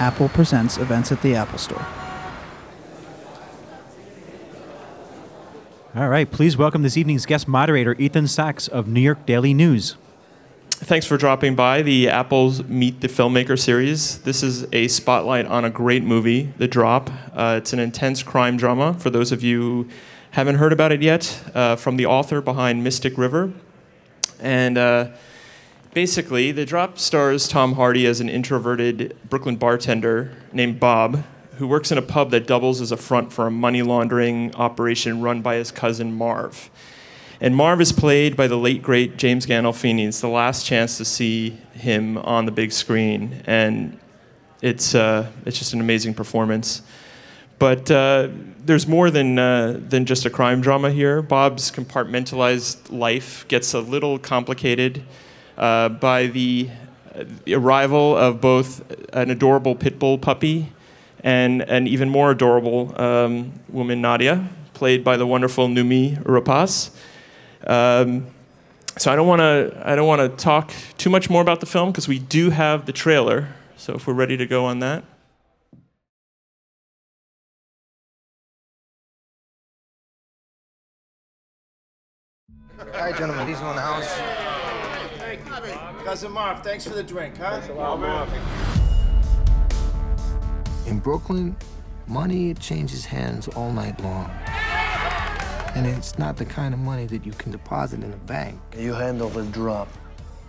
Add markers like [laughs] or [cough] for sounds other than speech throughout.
Apple Presents events at the Apple Store. All right, please welcome this evening's guest moderator, Ethan Sachs of New York Daily News. Thanks for dropping by the Apple's Meet the Filmmaker series. This is a spotlight on a great movie, The Drop. Uh, it's an intense crime drama for those of you who haven't heard about it yet, uh, from the author behind Mystic River. And uh, basically, The Drop stars Tom Hardy as an introverted Brooklyn bartender named Bob, who works in a pub that doubles as a front for a money laundering operation run by his cousin Marv. And Marv is played by the late great James Gandolfini. It's the last chance to see him on the big screen, and it's uh, it's just an amazing performance. But uh, there's more than uh, than just a crime drama here. Bob's compartmentalized life gets a little complicated uh, by the arrival of both an adorable pit bull puppy and an even more adorable um, woman, Nadia, played by the wonderful Noomi Rapace. Um, so I don't want to I don't want to talk too much more about the film because we do have the trailer. So if we're ready to go on that. Right, gentlemen, these are on the house. Cousin Marv, thanks for the drink, huh? In Brooklyn, money changes hands all night long. And it's not the kind of money that you can deposit in a bank. You handle the drop.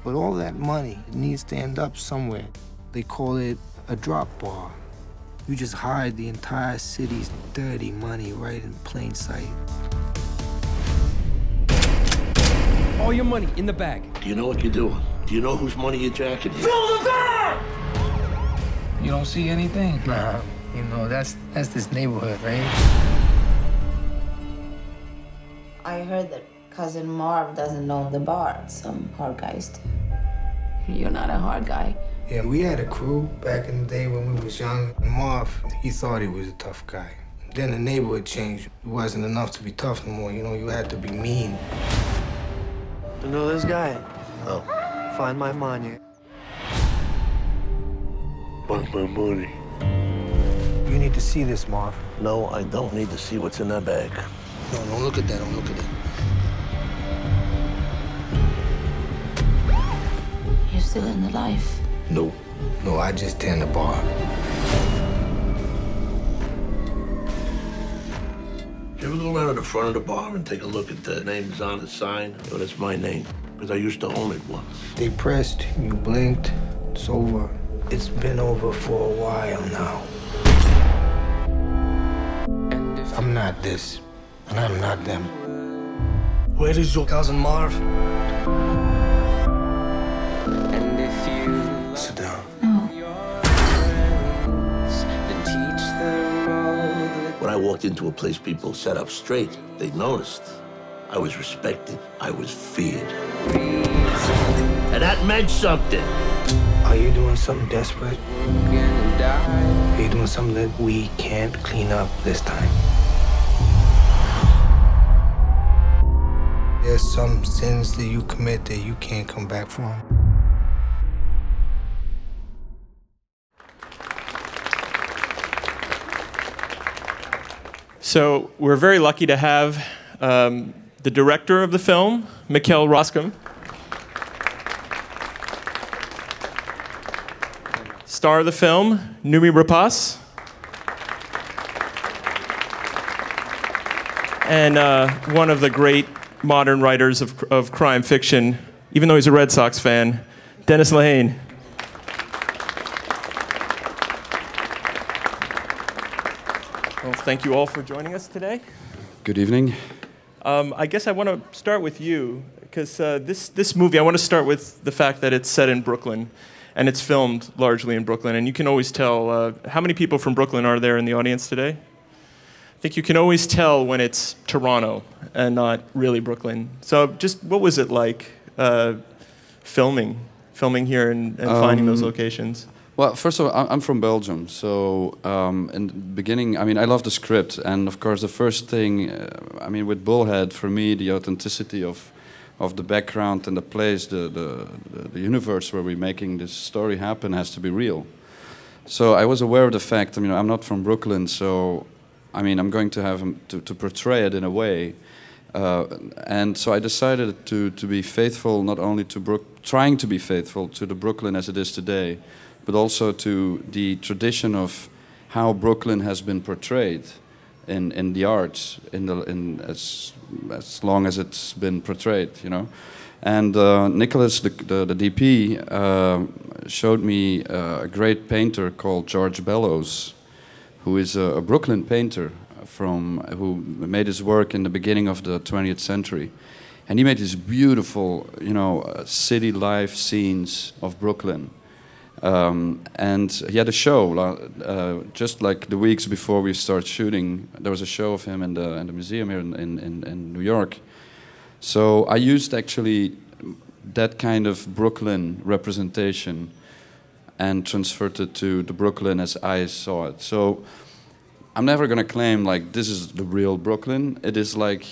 But all that money needs to end up somewhere. They call it a drop bar. You just hide the entire city's dirty money right in plain sight. All your money in the bag. Do you know what you're doing? Do you know whose money you're jacking? here? You don't see anything? Nah, you know, that's that's this neighborhood, right? I heard that cousin Marv doesn't know the bar. Some hard guys do. You're not a hard guy. Yeah, we had a crew back in the day when we was young. Marv, he thought he was a tough guy. Then the neighborhood changed. It wasn't enough to be tough no more. You know, you had to be mean. You know this guy? Oh, Find my money. want my money. You need to see this, Marv. No, I don't need to see what's in that bag. No, don't look at that. Don't look at it. You're still in the life. No, no, I just tend the bar. You ever go around to the front of the bar and take a look at the names on the sign? Oh, that's my name, because I used to own it once. They pressed, you blinked, it's over. It's been over for a while now. I'm not this, and I'm not them. Where is your Cousin Marv? And if you Sit down. No. When I walked into a place people sat up straight, they noticed. I was respected. I was feared. And that meant something. Are you doing something desperate? Are you doing something that we can't clean up this time? There's some sins that you commit that you can't come back from. So we're very lucky to have um, the director of the film, Michaël Roskam. Star of the film, Noomi Rapace. And uh, one of the great modern writers of, of crime fiction, even though he's a Red Sox fan, Dennis Lehane. Well, thank you all for joining us today. Good evening. Um, I guess I want to start with you because uh, this this movie. I want to start with the fact that it's set in Brooklyn, and it's filmed largely in Brooklyn. And you can always tell uh, how many people from Brooklyn are there in the audience today. I think you can always tell when it's Toronto and not really Brooklyn. So, just what was it like uh, filming filming here and, and finding those Um, locations? Well, first of all, I'm- from Belgium, so um, in the beginning, I mean, I love the script, and of course, the first thing, uh, I mean, with Bullhead, for me, the authenticity of of the background and the place, the the, the, universe where we're making this story happen, has to be real. So I was aware of the fact. I mean, I'm not from Brooklyn, so I mean, I'm going to have to, to portray it in a way. Uh, and so I decided to, to be faithful, not only to Brook, trying to be faithful to the Brooklyn as it is today, but also to the tradition of how Brooklyn has been portrayed in, in the arts in the, in as, as long as it's been portrayed, you know. And uh, Nicholas, the, the, the DP, uh, showed me uh, a great painter called George Bellows, who is a, a, Brooklyn painter from who made his work in the beginning of the 20th century, and he made these beautiful, you know, uh, city life scenes of Brooklyn. Um, and he had a show uh, just like the weeks before we start shooting. There was a show of him in the, in the museum here in, in, in New York. So I used actually that kind of Brooklyn representation and transferred it to the Brooklyn as I saw it. So I'm never gonna claim like this is the real Brooklyn. It is like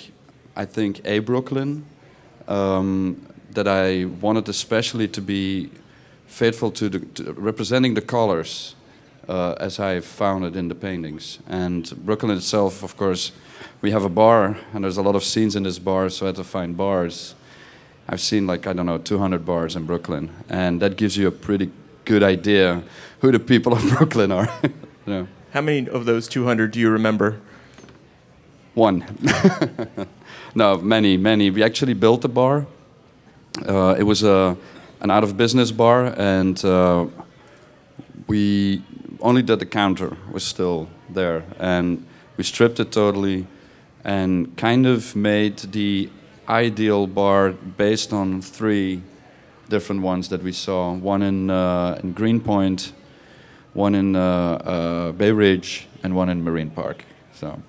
I think a Brooklyn um, that I wanted especially to be faithful to, the, to representing the colors uh, as I found it in the paintings. And Brooklyn itself, of course, we have a bar, and there's a lot of scenes in this bar, so I had to find bars. I've seen like I don't know 200 bars in Brooklyn, and that gives you a pretty good idea who the people of [laughs] Brooklyn are. [laughs] you know. How many of those 200 do you remember? One. [laughs] no, many, many. We actually built a bar. Uh, it was a, an out of business bar, and uh, we only did the counter was still there, and we stripped it totally, and kind of made the ideal bar based on three different ones that we saw. One in uh, in Greenpoint, one in uh, uh, Bay Ridge, and one in Marine Park. So.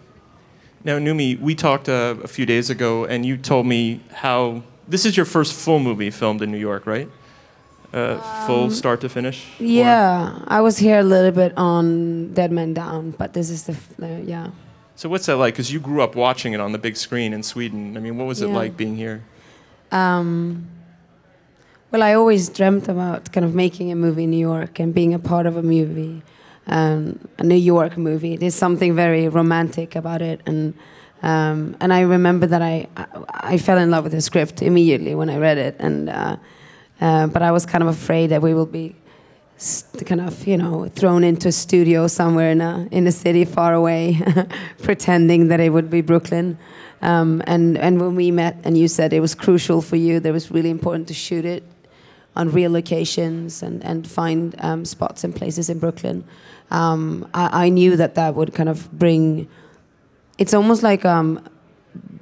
Now, Noomi, we talked uh, a few days ago, and you told me how this is your first full movie filmed in New York, right? Uh, um, full start to finish. Yeah, or? I was here a little bit on Dead Man Down, but this is the uh, yeah. So what's that like? Because you grew up watching it on the big screen in Sweden. I mean, what was it like being here? Um, well, I always dreamt about kind of making a movie in New York and being a part of a movie, um, a New York movie. There's something very romantic about it, and um, and I remember that I, I, fell in love with the script immediately when I read it, and uh, uh, but I was kind of afraid that we will be kind of you know thrown into a studio somewhere in a in a city far away, [laughs] pretending that it would be Brooklyn. Um, and and when we met, and you said it was crucial for you, that it was really important to shoot it on real locations and, and find um, spots and places in Brooklyn. Um, I, I, knew that that would kind of bring. It's almost like um,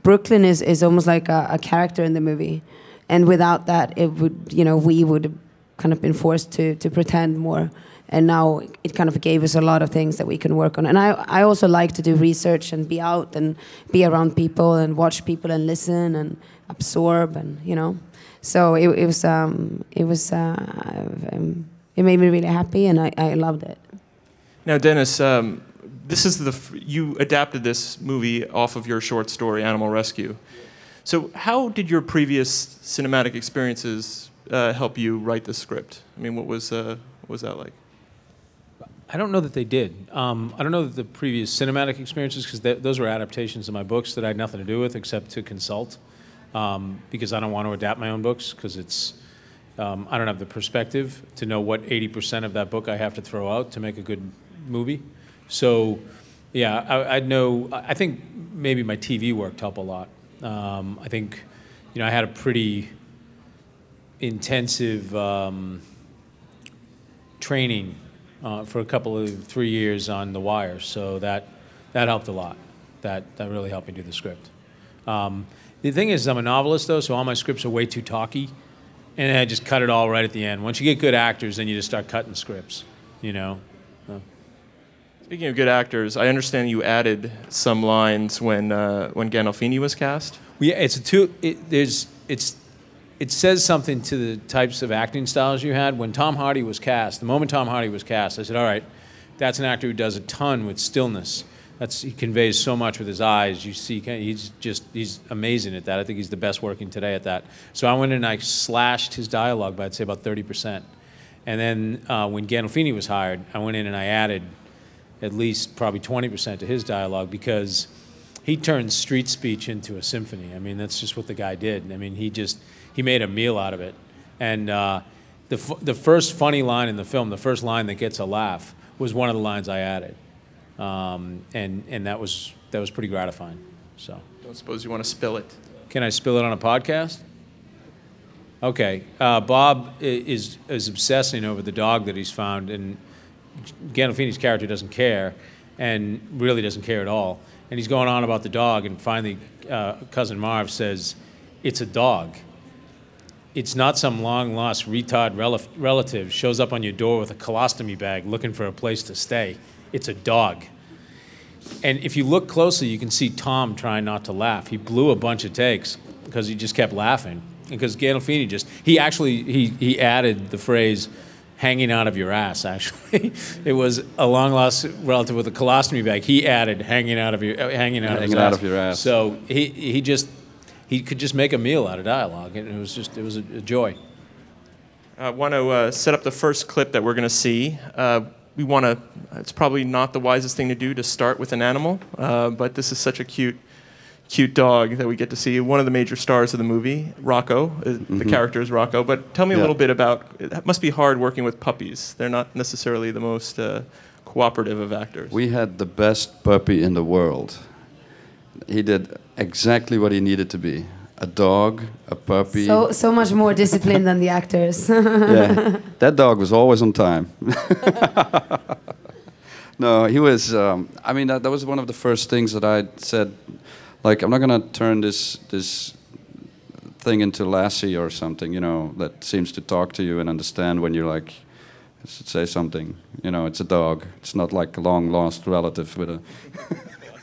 Brooklyn is, is almost like a, a, character in the movie, and without that, it would you know we would have kind of been forced to to pretend more. And now it kind of gave us a lot of things that we can work on. And I, I also like to do research and be out and be around people and watch people and listen and absorb and you know so it, it was um, it was uh, um, it made me really happy, and I, I loved it. Now, Dennis, um, this is the you adapted this movie off of your short story Animal Rescue. So, how did your previous cinematic experiences uh, help you write the script? I mean, what was uh, what was that like? I don't know that they did. Um, I don't know that the previous cinematic experiences, because th- those were adaptations of my books that I had nothing to do with except to consult um, because I don't want to adapt my own books because it's um, I don't have the perspective to know what 80% of that book I have to throw out to make a good movie. So, yeah, I, I'd know. I think maybe my TV work helped a lot. Um, I think, you know, I had a pretty intensive um, training uh, for a couple of three years on The Wire, so that that helped a lot. That that really helped me do the script. Um, the thing is, I'm a novelist though, so all my scripts are way too talky, and I just cut it all right at the end. Once you get good actors, then you just start cutting scripts. You know. Speaking of good actors, I understand you added some lines when uh, when Gandolfini was cast. Yeah, it's a two. It, there's it's it says something to the types of acting styles you had. When Tom Hardy was cast, the moment Tom Hardy was cast, I said, all right, that's an actor who does a ton with stillness that's he conveys so much with his eyes. You see, he's just he's amazing at that. I think he's the best working today at that. So I went and I slashed his dialogue by I'd say about thirty percent, And then uh, when Gandolfini was hired, I went in and I added at least probably 20% to his dialogue because he turned street speech into a symphony. I mean, that's just what the guy did. I mean, he just he made a meal out of it. And uh, the f- the first funny line in the film, the first line that gets a laugh, was one of the lines I added, um, and and that was that was pretty gratifying. So. Don't suppose you want to spill it. Can I spill it on a podcast? Okay. Uh, Bob is is obsessing over the dog that he's found, and Gandolfini's character doesn't care, and really doesn't care at all. And he's going on about the dog, and finally, uh, cousin Marv says, "It's a dog. It's not some long lost retard rel- relative shows up on your door with a colostomy bag looking for a place to stay. It's a dog." And if you look closely, you can see Tom trying not to laugh. He blew a bunch of takes because he just kept laughing. Because Gandolfini just, he actually, he, he added the phrase, hanging out of your ass, actually. [laughs] it was a long lost relative with a colostomy bag. He added hanging out of your, uh, hanging out, of, out ass. of your ass. So he, he just, he could just make a meal out of dialogue. And it was just, it was a, a joy. I want to uh, set up the first clip that we're going to see. Uh, we want to, it's probably not the wisest thing to do to start with an animal, uh, but this is such a cute, cute dog that we get to see. One of the major stars of the movie, Rocco. Uh, The Mhm. character is Rocco. But tell me a little bit about, it must be hard working with puppies. They're not necessarily the most uh, cooperative of actors. We had the best puppy in the world. He did exactly what he needed to be a dog, a puppy. So so much more disciplined than the actors. [laughs] yeah, that dog was always on time. [laughs] [laughs] no, he was. Um, I mean, that, that was one of the first things that I said. Like, I'm not gonna turn this this thing into Lassie or something. You know, that seems to talk to you and understand when you're like, say something. You know, it's a dog. It's not like a long lost relative with a.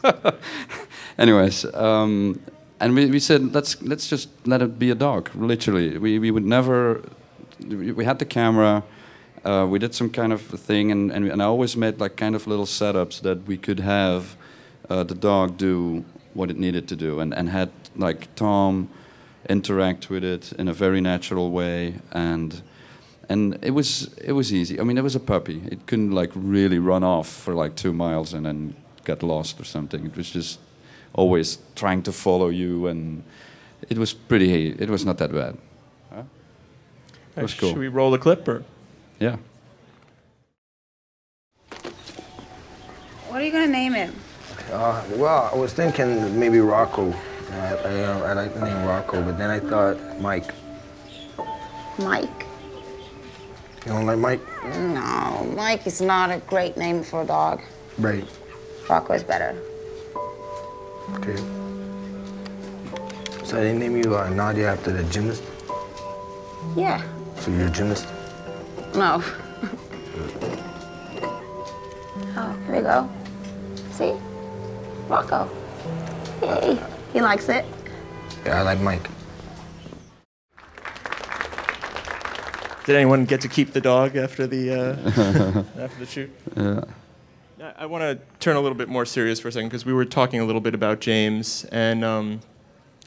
[laughs] Anyways, um, and we, we said let's let's just let it be a dog. Literally, we we would never. We had the camera. Uh, we did some kind of thing, and, and and I always made like kind of little setups that we could have uh, the dog do what it needed to do, and and had like Tom interact with it in a very natural way, and and it was it was easy. I mean, it was a puppy. It couldn't like really run off for like two miles and then get lost or something. It was just always trying to follow you, and it was pretty. It was not that bad. Huh? It was cool. Should we roll the clip or? Yeah. What are you gonna name him? Uh, well, I was thinking maybe Rocco. I, I, uh, I like the name Rocco, but then I thought Mike. Mike. You don't like Mike? No, Mike is not a great name for a dog. Right. Rocco is better. Okay. So they name you uh, Nadia after the gymnast? Yeah. So you're a gymnast? No. [laughs] oh, here we go. See? Rocco. Hey, He likes it. Yeah, I like Mike. Did anyone get to keep the dog after the uh, [laughs] after the shoot? Yeah. I- I want to turn a little bit more serious for a second because we were talking a little bit about James, and um,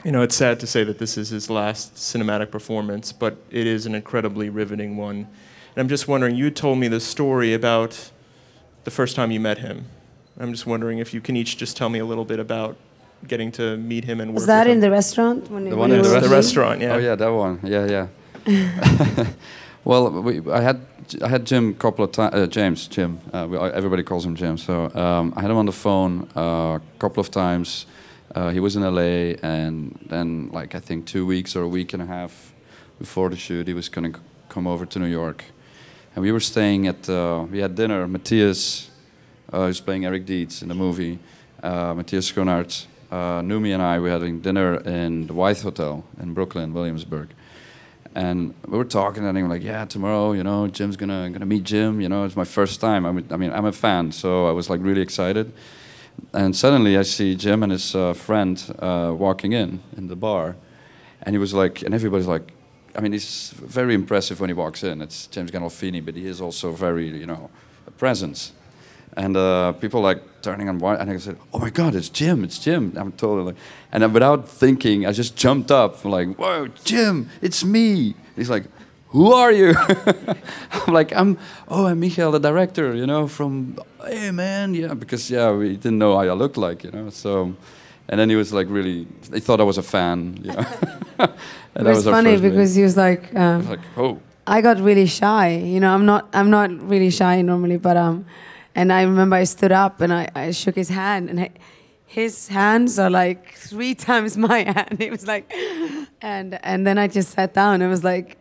you know it's sad to say that this is his last cinematic performance, but it is an incredibly riveting one. And I'm just wondering, you told me the story about the first time you met him. I'm just wondering if you can each just tell me a little bit about getting to meet him and work Was that with in him. the restaurant? When you- The one in the, were The restaurant? restaurant, yeah. Oh yeah, that one. Yeah, yeah. [laughs] well, we, I had I had Jim a couple of times. Uh, James, Jim. Uh, we, everybody calls him Jim. So um, I had him on the phone uh, a couple of times. Uh, he was in LA, and then like I think two weeks or a week and a half before the shoot, he was gonna c- come over to New York, and we were staying at. Uh, we had dinner. Matthias, uh, who's playing Eric Deeds in the movie. Uh, Matthias Schoenaerts, uh, Noomi and I were having dinner in the Wythe Hotel in Brooklyn, Williamsburg. And we were talking, and were like, "Yeah, tomorrow, you know, Jim's gonna gonna meet Jim. You know, it's my first time. I mean, I mean, I'm a fan, so I was like really excited. And suddenly, I see Jim and his uh, friend uh, walking in in the bar, and he was like, and everybody's like, I mean, he's very impressive when he walks in. It's James Gandolfini, but he is also very, you know, a presence. And uh, people like turning on white, and I said, "Oh my God, it's Jim! It's Jim!" I'm totally like, and then without thinking, I just jumped up, like, "Whoa, Jim! It's me!" He's like, who are you? [laughs] I'm like, I'm, oh, I'm Michael, the director, you know, from, hey, man, yeah, because, yeah, we didn't know how I looked like, you know, so, and then he was like really, he thought I was a fan, you know. [laughs] it and was, funny because he was like, um, like, oh. I got really shy. You know, I'm not I'm not really shy normally, but um, and I remember I stood up and I, I shook his hand, and I, his hands are like three [laughs] times my hand. It was like, and and then I just sat down. It was like,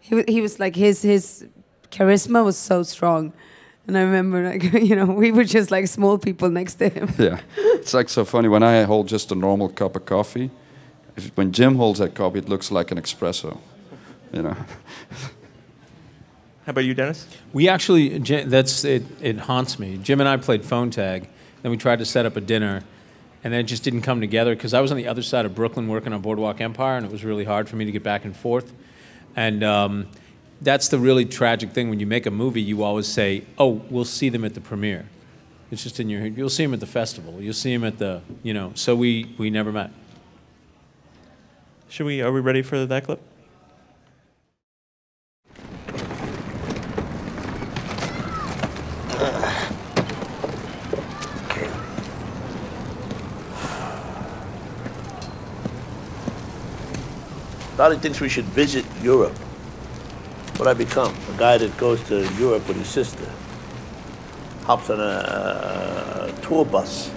he he was like his his charisma was so strong, and I remember like [laughs] you know we were just like small people next to him. Yeah, it's like so funny when I hold just a normal cup of coffee. If, when Jim holds that cup, it looks like an espresso, you know. [laughs] How about you, Dennis? We actually, that's it, It haunts me. Jim and I played phone tag. Then we tried to set up a dinner, and then it just didn't come together because I was on the other side of Brooklyn working on Boardwalk Empire, and it was really hard for me to get back and forth. And um, that's the really tragic thing when you make a movie. You always say, "Oh, we'll see them at the premiere." It's just in your head. You'll see them at the festival. You'll see them at the, you know. So we we never met. Should we? Are we ready for that clip? Dottie thinks we should visit Europe. What I become? A guy that goes to Europe with his sister. Hops on a, tour bus.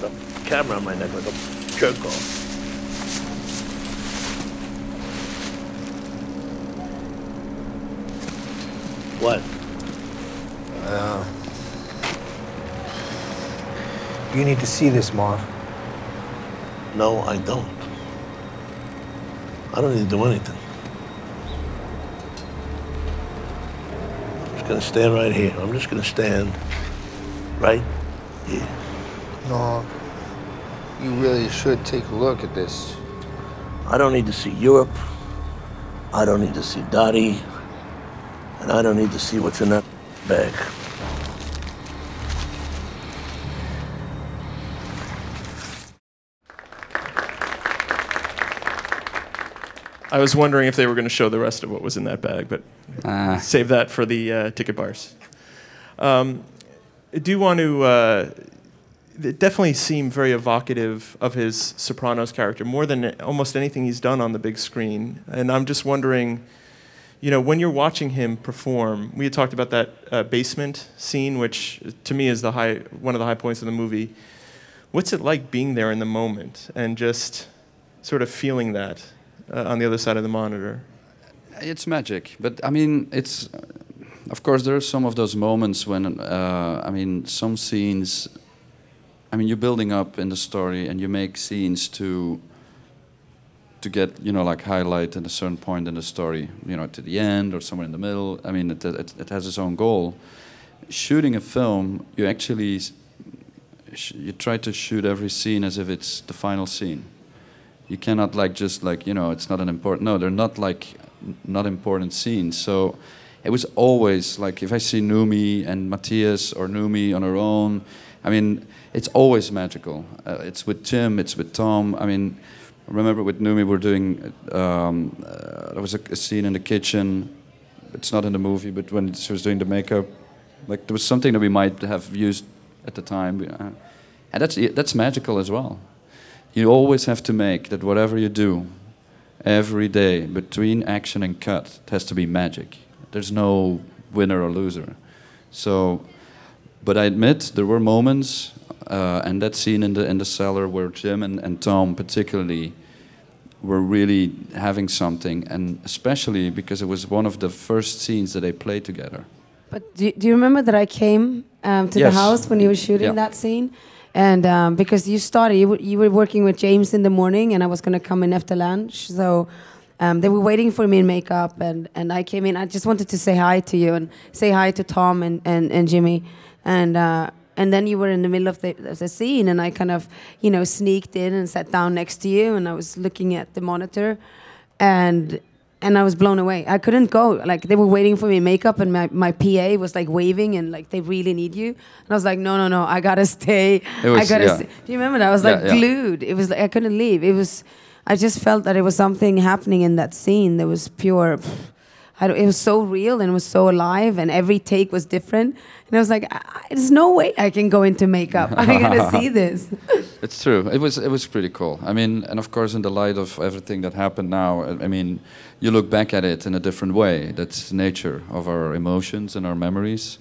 The camera on my neck like a jerk off. What? Uh, you need to see this, Marv. No, I don't. I don't need to do anything. I'm just gonna stand right here. I'm just gonna stand right here. No, you really should take a look at this. I don't need to see Europe. I don't need to see Dottie. And I don't need to see what's in that bag. I was wondering if they were going to show the rest of what was in that bag, but Ah. save that for the uh, ticket bars. Um, I do want to uh, it definitely seem very evocative of his Sopranos character, more than almost anything he's done on the big screen. And I'm just wondering, you know, when you're watching him perform, we had talked about that uh, basement scene, which to me is the high, one of the high points of the movie. What's it like being there in the moment and just sort of feeling that uh, on the other side of the monitor? It's magic, but I mean, it's of course there are some of those moments when uh, I mean, some scenes. I mean, you're building up in the story, and you make scenes to to get you know like highlight at a certain point in the story, you know, to the end or somewhere in the middle. I mean, it it, it has its own goal. Shooting a film, you actually you try to shoot every scene as if it's the final scene you cannot like just like you know it's not an important no they're not like not important scenes. So it was always like if i see noomi and matthias or noomi on her own i mean it's always magical. Uh, it's with jim it's with tom. I mean I remember with noomi we're doing um, uh, there was a, a scene in the kitchen. It's not in the movie but when she was doing the makeup like there was something that we might have used at the time. Uh, and that's that's magical as well you always have to make that whatever you do every day between action and cut it has to be magic there's no winner or loser so but i admit there were moments uh, and that scene in the in the cellar where jim and, and tom particularly were really having something and especially because it was one of the first scenes that they played together But do, do you remember that I came um, to Yes. the house when you were shooting Yeah. that scene? And um, because you started, you you were working with James in the morning, and I was going to come in after lunch. So um, they were waiting for me in makeup, and, and I came in. I just wanted to say hi to you and say hi to Tom and, and, and Jimmy. And, uh, and then you were in the middle of the, of the scene, and I kind of, you know, sneaked in and sat down next to you, and I was looking at the monitor. And and I was blown away. I couldn't go. Like they were waiting for me in makeup, and my, my PA was like waving, and like they really need you. And I was like, no, no, no, I gotta stay. It was- I gotta. yeah. Stay. Do you remember that? I was Yeah, like yeah. glued. It was like I couldn't leave. It was. I just felt that it was something happening in that scene. There was pure. It was so real and it was so alive, and every take was different. And I was like, I, there's no way I can go into makeup. I'm gonna [laughs] see this. It's true. It was it was pretty cool. I mean, and of course, in the light of everything that happened now, I- mean, you look back at it in a different way. That's nature of our emotions and our memories.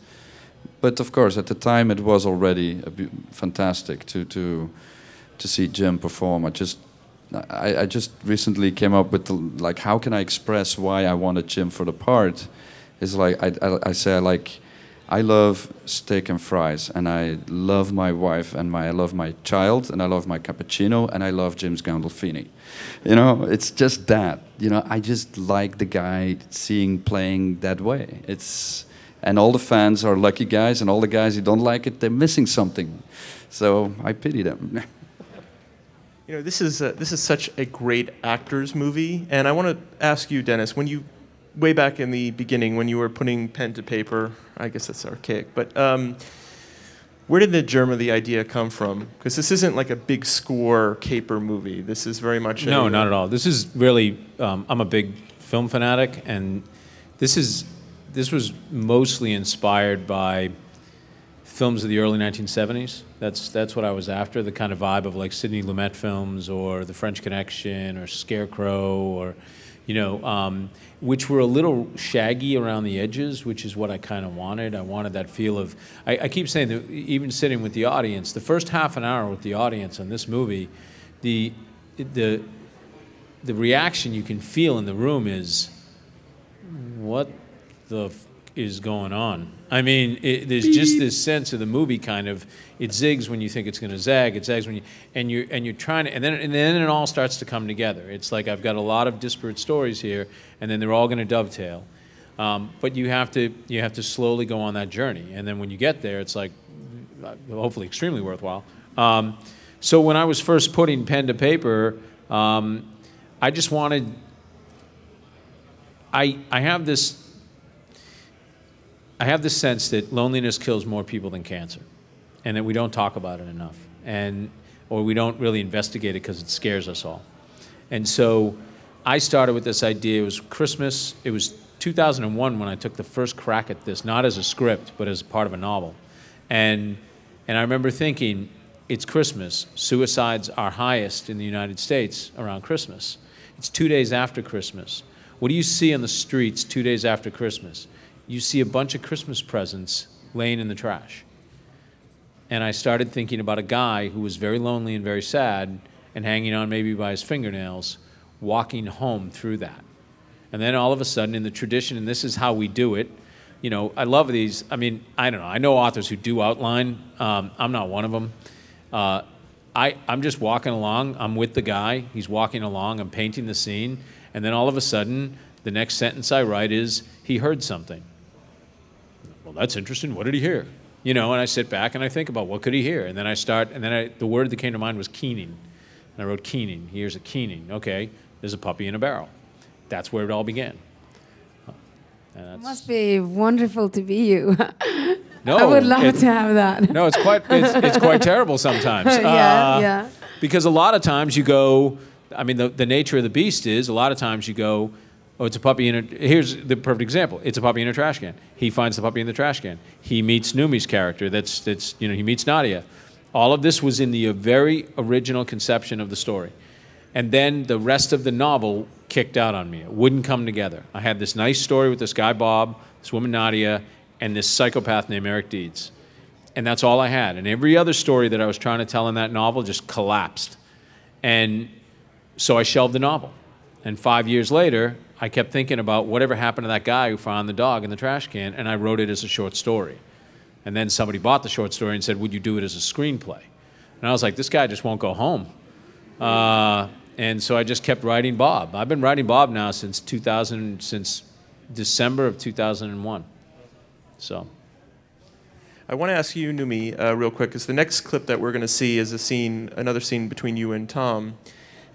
But of course, at the time, it was already a fantastic to to to see Jim perform. I just I, I just recently came up with the, like how can I express why I wanted Jim for the part? Is like I, I, I say like I love steak and fries, and I love my wife, and my I love my child, and I love my cappuccino, and I love James Gandolfini. You know, it's just that. You know, I just like the guy seeing playing that way. It's and all the fans are lucky guys, and all the guys who don't like it, they're missing something. So I pity them. [laughs] You know, this is uh, this is such a great actors movie, and I want to ask you, Dennis, when you way back in the beginning when you were putting pen to paper, I guess that's archaic, but um, where did the germ of the idea come from? Because this isn't like a big score caper movie. This is very much a, No, not at all. This is really. Um, I'm a big film fanatic, and this is this was mostly inspired by films of the early 1970s. That's that's what I was after. The kind of vibe of like Sidney Lumet films, or The French Connection, or Scarecrow, or you know, um, which were a little shaggy around the edges, which is what I kind of wanted. I wanted that feel of. I, I keep saying that even sitting with the audience, the first half an hour with the audience on this movie, the the the reaction you can feel in the room is, what the is going on? I mean, it, there's just this sense of the movie kind of it zigs when you think it's going to zag, it zags when you and you and you're trying to and then and then it all starts to come together. It's like I've got a lot of disparate stories here, and then they're all going to dovetail. Um, but you have to you have to slowly go on that journey, and then when you get there, it's like hopefully extremely worthwhile. Um, so when I was first putting pen to paper, um, I just wanted. I I have this. I have the sense that loneliness kills more people than cancer, and that we don't talk about it enough, and or we don't really investigate it because it scares us all. And so, I started with this idea. It was Christmas. It was 2001 when I took the first crack at this, not as a script, but as part of a novel. And and I remember thinking, it's Christmas. Suicides are highest in the United States around Christmas. It's two days after Christmas. What do you see on the streets two days after Christmas? You see a bunch of Christmas presents laying in the trash. And I started thinking about a guy who was very lonely and very sad and hanging on maybe by his fingernails, walking home through that. And then all of a sudden, in the tradition, and this is how we do it, you know, I love these. I mean, I don't know. I know authors who do outline. Um, I'm not one of them. Uh, I, I'm just walking along. I'm with the guy. He's walking along. I'm painting the scene. And then all of a sudden, the next sentence I write is, he heard something. Well, that's interesting. What did he hear? You know, and I sit back and I think about what could he hear? And then I start, and then I, the word that came to mind was keening. And I wrote keening. He hears a keening. Okay, there's a puppy in a barrel. That's where it all began. And It must be wonderful to be you. [laughs] No, I would love it- to have that. No, it's quite it's, it's quite terrible sometimes. [laughs] Yeah, Uh, yeah. Because a lot of times you go, I mean, the, the nature of the beast is a lot of times you go, oh, it's a puppy in a. Here's the perfect example. It's a puppy in a trash can. He finds the puppy in the trash can. He meets Noomi's character. That's that's you know he meets Nadia. All of this was in the very original conception of the story, and then the rest of the novel kicked out on me. It wouldn't come together. I had this nice story with this guy Bob, this woman Nadia, and this psychopath named Eric Deeds. And that's all I had. And every other story that I was trying to tell in that novel just collapsed. And so I shelved the novel. And five years later, I kept thinking about whatever happened to that guy who found the dog in the trash can, and I wrote it as a short story. And then somebody bought the short story and said, Would you do it as a screenplay? And I was like, This guy just won't go home. Uh, and so I just kept writing Bob. I've been writing Bob now since 2000, since December of 2001. So. I want to ask you, Noomi, uh, real quick, because the next clip that we're going to see is a scene, another scene between you and Tom,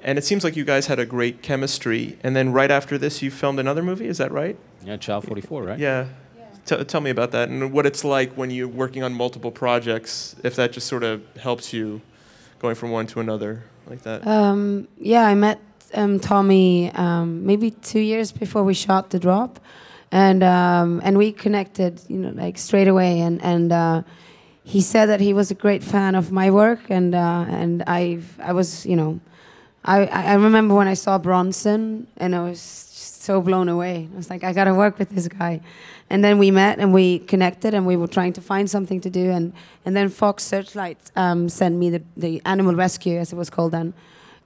and it seems like you guys had a great chemistry. And then right after this, you filmed another movie. Is that right? Yeah, Child 44, right? Yeah. T- tell me about that and what it's like when you're working on multiple projects. If that just sort of helps you going from one to another like that. Um, yeah, I met um, Tommy um, maybe two years before we shot The Drop. and um, and we connected, you know, like straight away. And and uh, he said that he was a great fan of my work, and uh, and I I was, you know, I I remember when I saw Bronson, and I was so blown away. I was like, I gotta work with this guy. And then we met and we connected, and we were trying to find something to do. And and then Fox Searchlight um, sent me the the Animal Rescue, as it was called then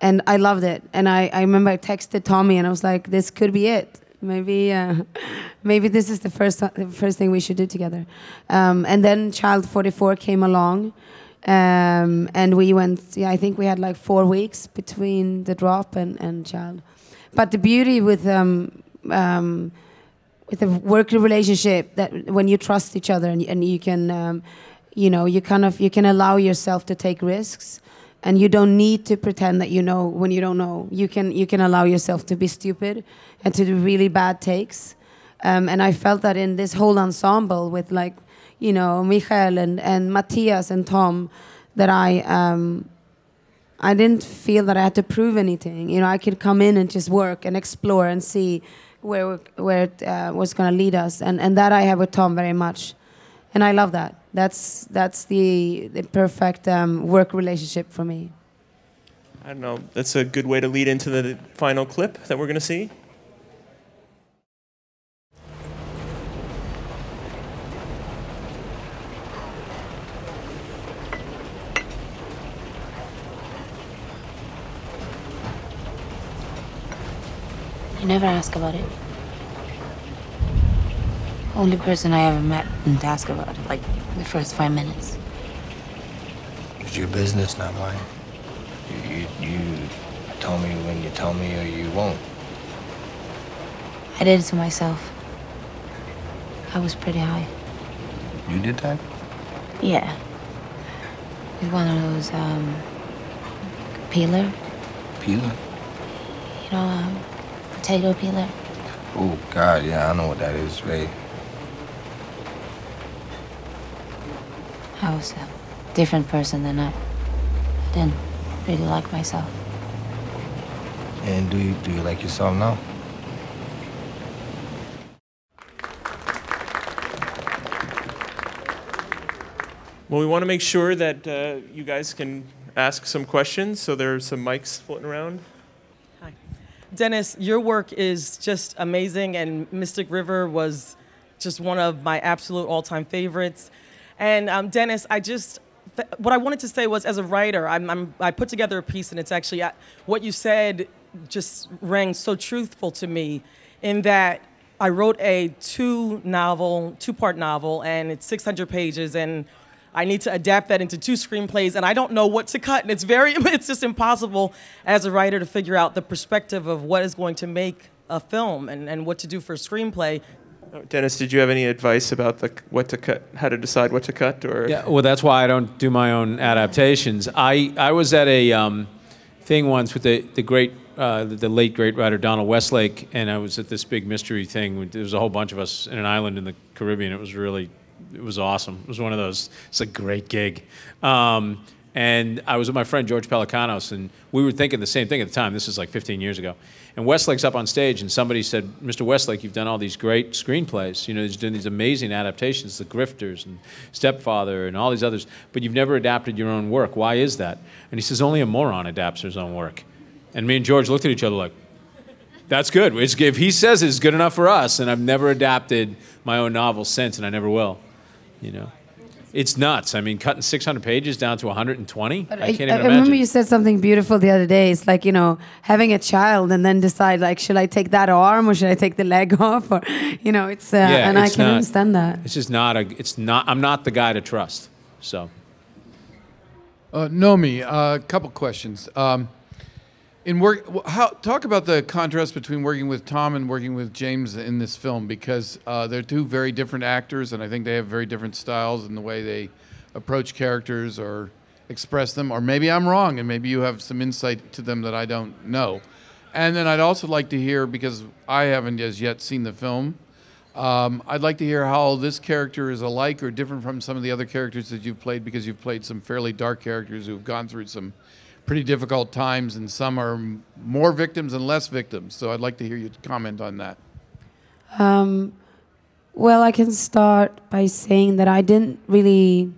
and I loved it. And I, I remember I texted Tommy and I was like, this could be it. Maybe uh, [laughs] maybe this is the first the first thing we should do together. Um, and then Child 44 came along, um, and we went. Yeah, I think we had like four weeks between the drop and, and Child. But the beauty with um, um, with a working relationship that when you trust each other and, and you can, um, you know, you kind of you can allow yourself to take risks and you don't need to pretend that you know when you don't know. You can you can allow yourself to be stupid and to do really bad takes. Um, and I felt that in this whole ensemble with like, you know, Michael and, and Matthias and Tom, that I um, I didn't feel that I had to prove anything. You know, I could come in and just work and explore and see where where it uh, was going to lead us, and and that I have with Tom very much, and I love that. That's that's the the perfect um, work relationship for me. I don't know. That's a good way to lead into the final clip that we're going to see. Never ask about it. Only person I ever met didn't ask about it, like the first five minutes. It's your business, not mine. You, you, you tell me when you tell me or you won't. I did it to myself. I was pretty high. You did that? Yeah. With one of those, um, peeler, Peeler? you know, um, potato peeler. Oh, God, yeah, I know what that is, Ray. I was a different person than I. I didn't really like myself. And do you, do you like yourself now? Well, we want to make sure that uh, you guys can ask some questions. So there are some mics floating around. Dennis, your work is just amazing, and Mystic River was just one of my absolute all-time favorites. And um, Dennis, I just th- what I wanted to say was, as a writer, I'm, I'm, I put together a piece, and it's actually uh, what you said just rang so truthful to me, in that I wrote a two novel, two-part novel, and it's 600 pages, and I need to adapt that into two screenplays, and I don't know what to cut. And it's very, [laughs] it's just impossible as a writer to figure out the perspective of what is going to make a film and, and what to do for a screenplay. Oh, Dennis, did you have any advice about the what to cut, how to decide what to cut, or Yeah, well, that's why I don't do my own adaptations. I, I was at a um, thing once with the, the great, uh, the, the late great writer Donald Westlake, and I was at this big mystery thing. There was a whole bunch of us in an island in the Caribbean. It was really, it was awesome. It was one of those. It's a great gig. Um, and I was with my friend George Pelecanos, and we were thinking the same thing at the time. This is like 15 years ago. And Westlake's up on stage, and somebody said, "Mr. Westlake, you've done all these great screenplays. You know, he's doing these amazing adaptations, The Grifters and Stepfather and all these others, but you've never adapted your own work. Why is that?" And he says, "Only a moron adapts his own work." And me and George looked at each other like, "That's good. If he says it's good enough for us." And I've never adapted my own novel since, and I never will. You know, it's nuts. I mean, cutting 600 pages down to 120. But I I, can't even I imagine. remember you said something beautiful the other day. It's like you know having a child and then decide like should I take that arm or should I take the leg [laughs] off or you know it's uh, Yeah, and I can not- understand that. It's just not a. It's not. I'm not the guy to trust. So. Uh, Noomi, a couple questions. Um, in work, how talk about the contrast between working with Tom and working with James in this film because uh, they're two very different actors, and I think they have very different styles in the way they approach characters or express them. Or maybe I'm wrong, and maybe you have some insight to them that I don't know. And then I'd also like to hear because I haven't as yet seen the film. Um, I'd like to hear how this character is alike or different from some of the other characters that you've played because you've played some fairly dark characters who've gone through some pretty difficult times, and some are more victims and less victims. So I'd like to hear you comment on that. Um, Well, I can start by saying that I didn't really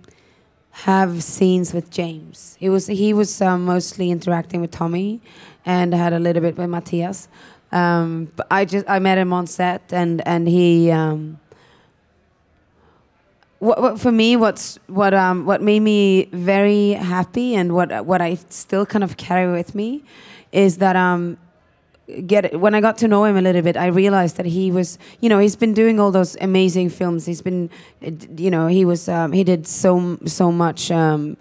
have scenes with James. It was he was uh, mostly interacting with Tommy, and had a little bit with Matthias. Um, but I just I met him on set, and and he. Um, what, what for me, what's what um what made me very happy, and what what I still kind of carry with me, is that um get when I got to know him a little bit, I realized that he was, you know, he's been doing all those amazing films. He's been, you know, he was, um, he did so so much, um,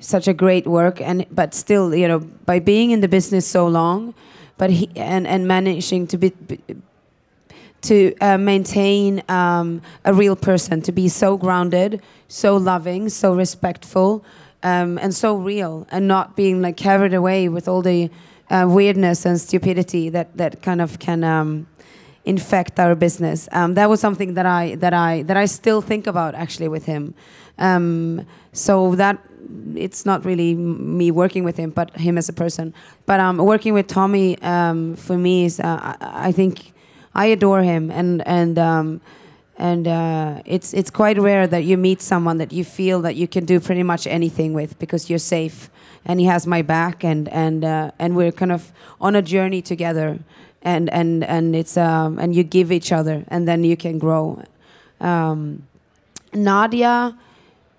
such a great work, and but still, you know, by being in the business so long, but he and and managing to be. To uh, maintain um, a real person, to be so grounded, so loving, so respectful, um, and so real, and not being like carried away with all the uh, weirdness and stupidity that that kind of can um, infect our business. Um, that was something that I that I that I still think about actually with him. Um, so that it's not really me working with him, but him as a person. But um, working with Tommy for me is uh, I, I think I adore him and and. Um, and uh, it's it's quite rare that you meet someone that you feel that you can do pretty much anything with because you're safe and he has my back and and uh, and we're kind of on a journey together and and and it's um, and you give each other and then you can grow um, Nadia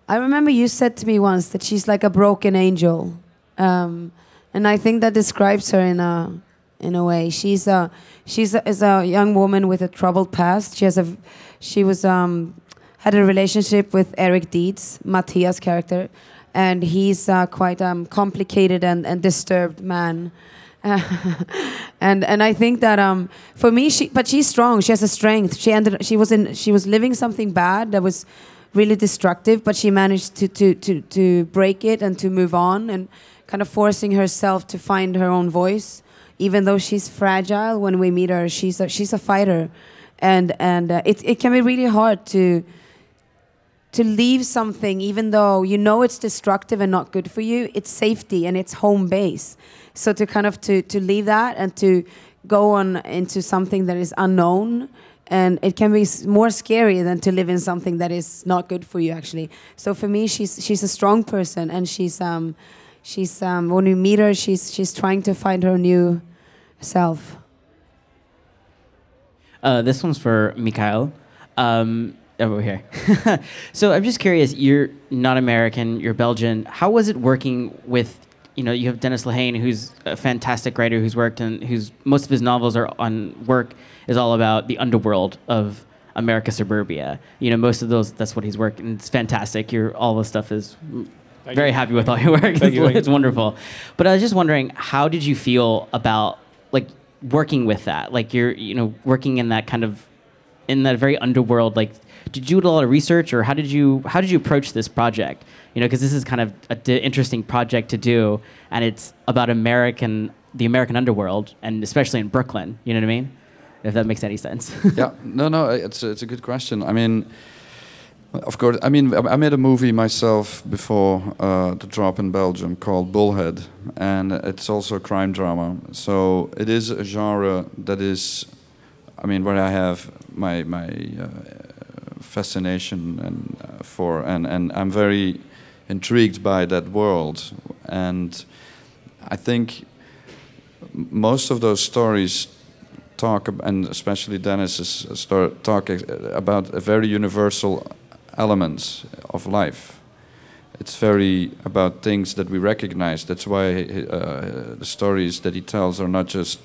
I remember you said to me once that she's like a broken angel um, and I think that describes her in a in a way she's a she's a, is a young woman with a troubled past she has a she was um, had a relationship with Eric Deeds Matthias character and he's uh, quite um, complicated and, and disturbed man. [laughs] and and I think that um, for me, she but she's strong. She has a strength. She ended. She was in. She was living something bad that was really destructive, but she managed to to to to break it and to move on and kind of forcing herself to find her own voice. Even though she's fragile, when we meet her, she's a, she's a fighter, and and uh, it it can be really hard to to leave something, even though you know it's destructive and not good for you, it's safety and it's home base. So to kind of to, to leave that and to go on into something that is unknown and it can be more scary than to live in something that is not good for you actually so for me she's she's a strong person and she's um she's um when we meet her she's she's trying to find her new self uh, this one's for Michaël. Um, over here. [laughs] so I'm just curious. You're not American. You're Belgian. How was it working with? You know, you have Dennis Lehane, who's a fantastic writer, who's worked and whose most of his novels are on work is all about the underworld of America suburbia. You know, most of those that's what he's worked, and it's fantastic. Your all the stuff is. Thank very you. happy with all your work. Thank [laughs] it's, you. it's wonderful. But I was just wondering, how did you feel about like working with that? Like you're, you know, working in that kind of in that very underworld. Like did you do a lot of research or how did you how did you approach this project? You know because this is kind of an d- interesting project to do and it's about american the american underworld and especially in brooklyn. You know what i mean? If that makes any sense. Yeah, [laughs] no, no, it's it's a good question. I mean, of course, I mean, I made a movie myself before uh, the drop in Belgium called Bullhead, and it's also a crime drama. So it is a genre that is, I mean, where I have my my uh, fascination and uh, for, and and I'm very intrigued by that world, and I think most of those stories talk and especially Dennis is uh, talk about a very universal elements of life. It's very about things that we recognize. That's why uh, the stories that he tells are not just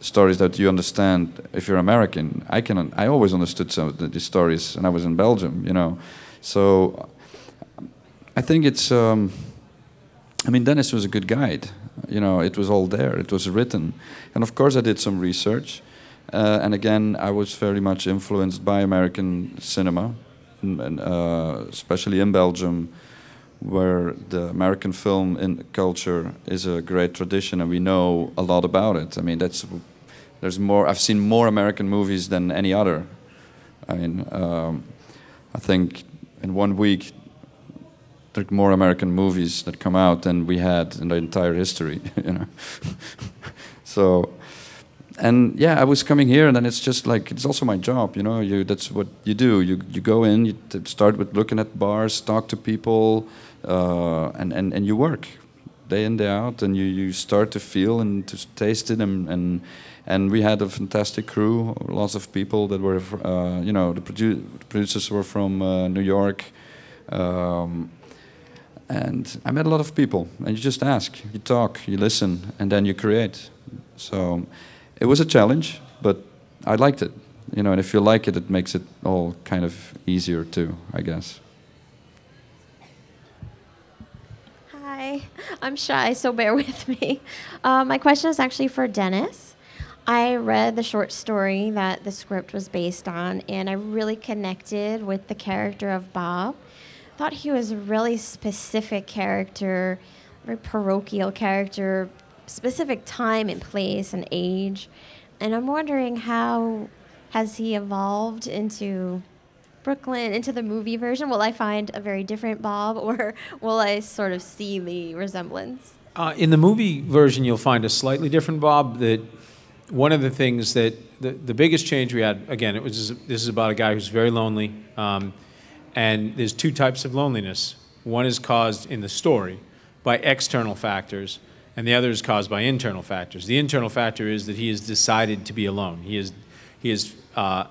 stories that you understand if you're American. I can I always understood some of these stories, and I was in Belgium, you know. So I think it's. Um, I mean, Dennis was a good guide. You know, it was all there. It was written, and of course, I did some research. Uh, and again, I was very much influenced by American cinema, especially in Belgium, where the American film in culture is a great tradition, and we know a lot about it. I mean, that's there's more. I've seen more American movies than any other. I mean, um, I think in one week there are more American movies that come out than we had in the entire history. [laughs] You know, [laughs] so and yeah, I was coming here, and then it's just like it's also my job, you know. You that's what you do. You you go in, you start with looking at bars, talk to people, uh, and and and you work day in day out, and you you start to feel and to taste it, and and and we had a fantastic crew, lots of people that were, uh, you know, the, produ- producers were from uh, New York. Um, and I met a lot of people, and you just ask, you talk, you listen, and then you create. So it was a challenge, but I liked it. You know, and if you like it, it makes it all kind of easier too, I guess. Hi, I'm shy, so bear [laughs] with me. Uh, my question is actually for Dennis. I read the short story that the script was based on, and I really connected with the character of Bob. Thought he was a really specific character, very parochial character, specific time and place and age. And I'm wondering how has he evolved into Brooklyn, into the movie version? Will I find a very different Bob, [laughs] or will I sort of see the resemblance? Uh, in the movie version, you'll find a slightly different Bob. That one of the things that the, the biggest change we had again, it was this is about a guy who's very lonely, um, and there's two types of loneliness. One is caused in the story by external factors, and the other is caused by internal factors. The internal factor is that he has decided to be alone. He is he has uh,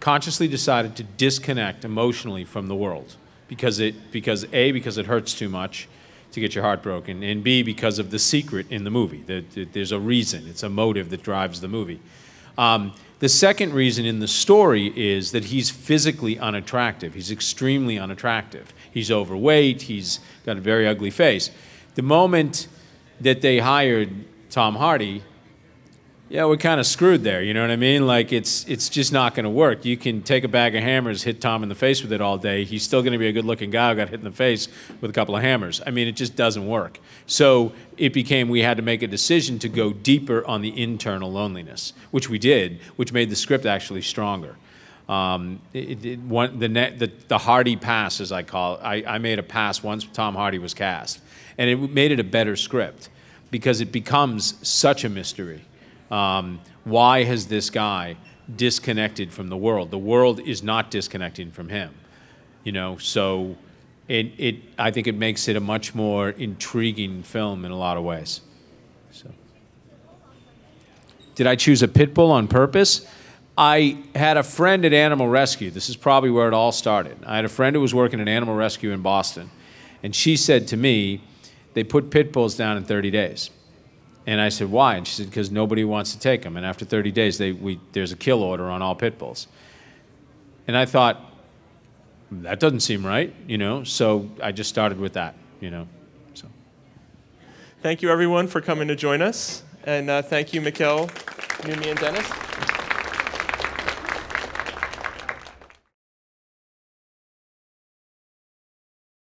consciously decided to disconnect emotionally from the world because it because a because it hurts too much to get your heart broken, and B, because of the secret in the movie. That, that there's a reason, it's a motive that drives the movie. Um, the second reason in the story is that he's physically unattractive. He's extremely unattractive. He's overweight, he's got a very ugly face. The moment that they hired Tom Hardy, yeah, we're kind of screwed there. You know what I mean? Like it's it's just not going to work. You can take a bag of hammers, hit Tom in the face with it all day. He's still going to be a good-looking guy who got hit in the face with a couple of hammers. I mean, it just doesn't work. So it became we had to make a decision to go deeper on the internal loneliness, which we did, which made the script actually stronger. Um, it, it, one, the, net, the, the Hardy pass, as I call it, I, I made a pass once Tom Hardy was cast, and it made it a better script because it becomes such a mystery. Um, why has this guy disconnected from the world? The world is not disconnecting from him. You know, so it, it I think it makes it a much more intriguing film in a lot of ways. So. Did I choose a pit bull on purpose? I had a friend at Animal Rescue. This is probably where it all started. I had a friend who was working at Animal Rescue in Boston, and she said to me, they put pit bulls down in 30 days. And I said, why? And she said, because nobody wants to take them. And after 30 days, they, we, there's a kill order on all pit bulls. And I thought, that doesn't seem right, you know? So I just started with that, you know? So. Thank you, everyone, for coming to join us. And uh, thank you, Michaël, Noomi, and Dennis.